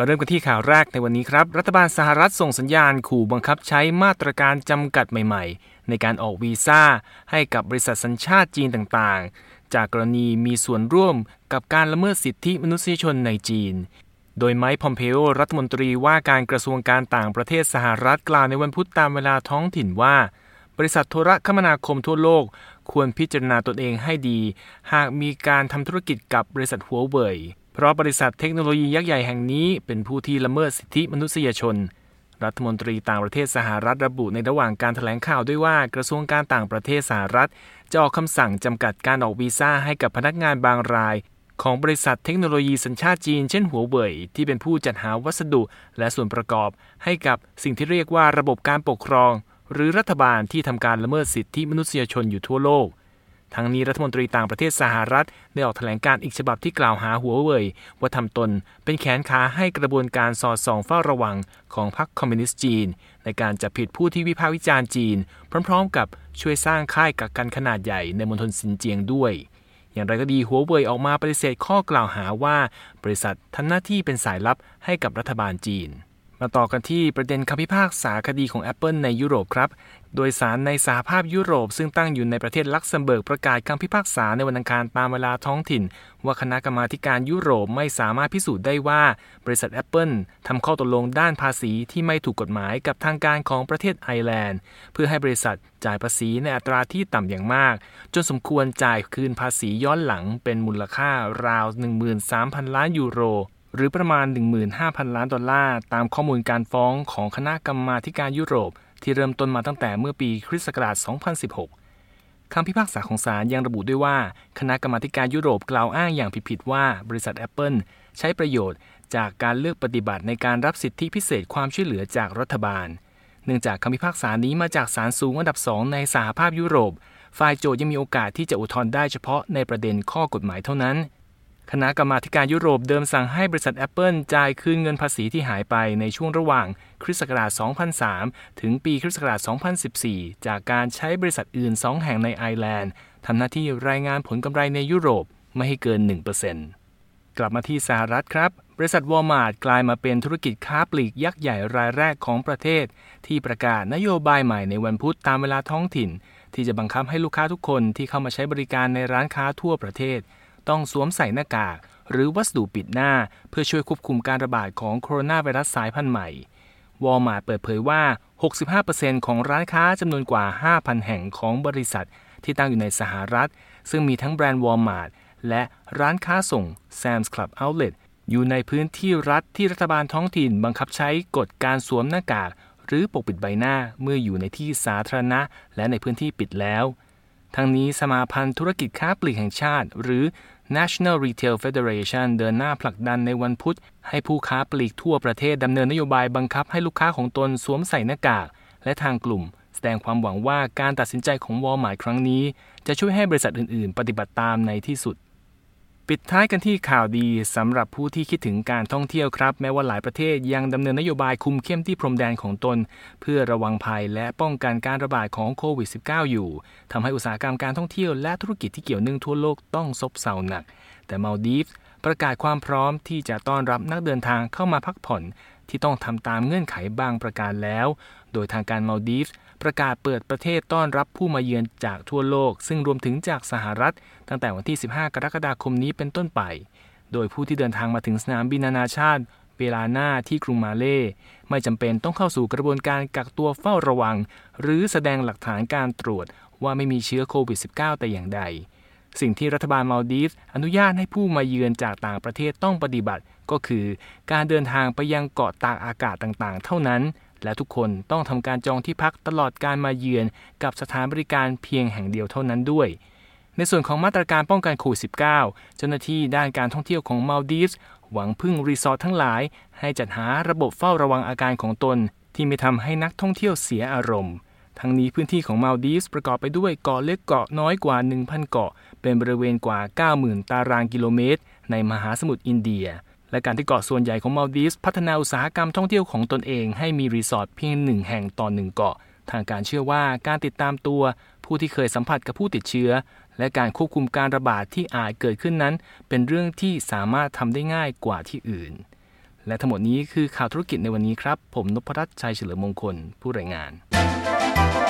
มาเริ่มกันที่ข่าวแรกในวันนี้ครับ รัฐบาลสหรัฐส่งสัญญาณขู่บังคับใช้มาตรการจำกัดใหม่ๆ ในการออกวีซ่าให้กับบริษัทสัญชาติจีนต่างๆ จากกรณีมีส่วนร่วมกับการละเมิดสิทธิมนุษยชนในจีน โดยไมค์พอมเพโอรัฐมนตรีว่าการกระทรวงการต่างประเทศสหรัฐกล่าวในวันพุธตามเวลาท้องถิ่นว่า บริษัทโทรคมนาคมทั่วโลก ควรพิจารณาตนเองให้ดี หากมีการทำธุรกิจกับบริษัทหัวเว่ย เพราะบริษัทเทคโนโลยียักษ์ใหญ่แห่งนี้เป็นผู้ที่ละเมิดสิทธิมนุษยชน รัฐมนตรีต่างประเทศสหรัฐระบุในระหว่างการถแถลงข่าวด้วยว่ากระทรวงการต่างประเทศสหรัฐ จะออกคำสั่งจำกัดการออกวีซ่าให้กับพนักงานบางราย ของบริษัทเทคโนโลยีสัญชาติจีน เช่นหัวเว่ยที่เป็นผู้จัดหาวัสดุและส่วนประกอบ ให้กับสิ่งที่เรียกว่าระบบการปกครอง หรือรัฐบาลที่ทำการละเมิดสิทธิมนุษยชนอยู่ทั่วโลก ทั้งนี้รัฐมนตรีต่างประเทศสหรัฐได้ออกแถลงการอีกฉบับที่กล่าวหาหัวเว่ยว่าทำตนเป็นแขนขาให้กระบวนการสอดส่องเฝ้าระวังของพรรคคอมมิวนิสต์จีน ในการจับผิดผู้ที่วิพากษ์วิจารณ์จีน พร้อมๆ กับช่วยสร้างค่ายกักกันขนาดใหญ่ในมณฑลซินเจียงด้วย อย่างไรก็ดีหัวเว่ยออกมาปฏิเสธข้อกล่าวหาว่า บริษัททำหน้าที่เป็นสายลับให้กับรัฐบาลจีน มาต่อกันที่ประเด็นคำพิพากษาคดีของ Apple ในยุโรปครับ โดยศาลในสหภาพยุโรป ซึ่งตั้งอยู่ในประเทศลักเซมเบิร์กประกาศคำพิพากษาในวันอังคารตามเวลาท้องถิ่น ว่าคณะกรรมการยุโรปไม่สามารถพิสูจน์ได้ว่า บริษัท Apple ทำข้อตกลงด้านภาษีที่ไม่ถูกกฎหมายกับทางการของประเทศไอร์แลนด์ เพื่อให้บริษัทจ่ายภาษีในอัตราที่ต่ำอย่างมาก จนสมควรจ่ายคืนภาษีย้อนหลังเป็นมูลค่าราว 13,000 ล้านยูโร หรือประมาณ 15,000 ล้านดอลลาร์ ตามข้อมูลการฟ้องของคณะกรรมการยุโรป ที่เริ่มต้นมาตั้งแต่เมื่อปีคริสต์ศักราช 2016 คำพิพากษาของศาลยังระบุด้วยว่า คณะกรรมาการยุโรปกล่าวอ้างอย่างผิดๆว่า บริษัท Apple ใช้ประโยชน์จากการเลือกปฏิบัติในการรับสิทธิพิเศษความช่วยเหลือจากรัฐบาล เนื่องจากคำพิพากษานี้มาจากศาลสูงอันดับสองในสหภาพยุโรป ฝ่ายโจทยังมีโอกาสที่จะอุทธรณ์ได้เฉพาะในประเด็นข้อกฎหมายเท่านั้น คณะกรรมาการยุโรปเดิมสั่งให้บริษัท Apple จ่ายคืนเงินภาษีที่หายไปในช่วงระหว่างคริสต์ศักราช 2003 ถึงปีคริสต์ศักราช 2014 จากการใช้บริษัทอื่น 2 แห่งในไอร์แลนด์ทำหน้าที่รายงานผลกำไรในยุโรปไม่ให้เกิน 1%กลับมาที่สหรัฐครับ บริษัทวอลมาร์ทกลายมาเป็นธุรกิจค้าปลีกยักษ์ใหญ่รายแรกของประเทศ ที่ประกาศนโยบายใหม่ในวันพุธตามเวลาท้องถิ่น ที่จะบังคับให้ลูกค้าทุกคนที่เข้ามาใช้บริการในร้านค้าทั่วประเทศ ต้องสวมใส่หน้ากาก หรือวัสดุปิดหน้า เพื่อช่วยควบคุมการระบาดของโคโรนาไวรัสสายพันธุ์ใหม่ วอลมาร์เปิดเผยว่า 65%ของร้านค้าจำนวนกว่า 5,000 แห่งของบริษัท ที่ตั้งอยู่ในสหรัฐ ซึ่งมีทั้งแบรนด์วอลมาร์และร้านค้าส่ง Sam's Club Outlet อยู่ในพื้นที่รัฐที่รัฐบาลท้องถิ่นบังคับใช้กฎการสวมหน้ากากหรือปกปิดใบหน้าเมื่ออยู่ในที่สาธารณะ และในพื้นที่ปิดแล้ว ทั้งนี้สมาพันธ์ธุรกิจค้าปลีกแห่งชาติ หรือ National Retail Federation เดินหน้าผลักดันในวันพุธ ให้ผู้ค้าปลีกทั่วประเทศดำเนินนโยบายบังคับให้ลูกค้าของตนสวมใส่หน้ากาก และทางกลุ่ม แสดงความหวังว่าการตัดสินใจของวอลมาร์ทครั้งนี้ จะช่วยให้บริษัทอื่น ๆ ปฏิบัติตามในที่สุด ปิดท้ายกันที่ข่าวดีสำหรับผู้ที่คิดถึงการท่องเที่ยวครับ แม้ว่าหลายประเทศยังดำเนินนโยบายคุมเข้มที่พรมแดนของตน เพื่อระวังภัยและป้องกันการระบาดของโควิด -19 อยู่ทำให้อุตสาหกรรมการท่องเที่ยวและธุรกิจที่เกี่ยวเนื่องทั่วโลกต้องซบเซาหนัก แต่มาลดีฟประกาศความพร้อมที่จะต้อนรับนักเดินทางเข้ามาพักผ่อน ที่ต้องทำตามเงื่อนไขบางประการแล้ว โดยทางการมาลดีฟประกาศเปิดประเทศต้อนรับผู้มาเยือนจากทั่วโลก ซึ่งรวมถึงจากสหรัฐ ตั้งแต่วันที่ 15 กรกฎาคมนี้เป็นต้นไป โดยผู้ที่เดินทางมาถึงสนามบินนานาชาติเวลาหน้าที่กรุงมาเล่ไม่จำเป็นต้องเข้าสู่กระบวนการกักตัวเฝ้าระวัง หรือแสดงหลักฐานการตรวจว่าไม่มีเชื้อโควิด -19 แต่อย่างใด สิ่งที่รัฐบาลมาลดีฟอนุญาตให้ผู้มาเยือนจากต่างประเทศต้องปฏิบัติ ก็คือการเดินทางไปยังเกาะตากอากาศต่างๆ เท่านั้น และทุกคนต้องทำการจองที่พักตลอดการมาเยือนกับสถานบริการเพียงแห่งเดียวเท่านั้นด้วย ในส่วนของมาตรการป้องกันโควิด -19 เจ้าหน้าที่ด้านการท่องเที่ยวของมาลดีฟส์หวังพึ่งรีสอร์ททั้งหลาย ให้จัดหาระบบเฝ้าระวังอาการของตน ที่ไม่ทำให้นักท่องเที่ยวเสียอารมณ์ ทั้งนี้พื้นที่ของมาลดีฟส์ประกอบไปด้วยเกาะเล็กเกาะน้อยกว่า 1,000 เกาะ เป็นบริเวณกว่า 90,000 ตารางกิโลเมตร ในมหาสมุทรอินเดีย และการที่เกาะส่วนใหญ่ของมาลดีฟส์พัฒนาอุตสาหกรรมท่องเที่ยวของตนเองให้มีรีสอร์ทเพียงหนึ่งแห่งต่อหนึ่งเกาะ ทางการเชื่อว่าการติดตามตัว ผู้ที่เคยสัมผัสกับผู้ติดเชื้อ และการควบคุมการระบาดที่อาจเกิดขึ้นนั้น เป็นเรื่องที่สามารถทำได้ง่ายกว่าที่อื่น และทั้งหมดนี้คือข่าวธุรกิจในวันนี้ครับ ผมนพรัตน์ชัยเฉลิมมงคล ผู้รายงาน Thank you.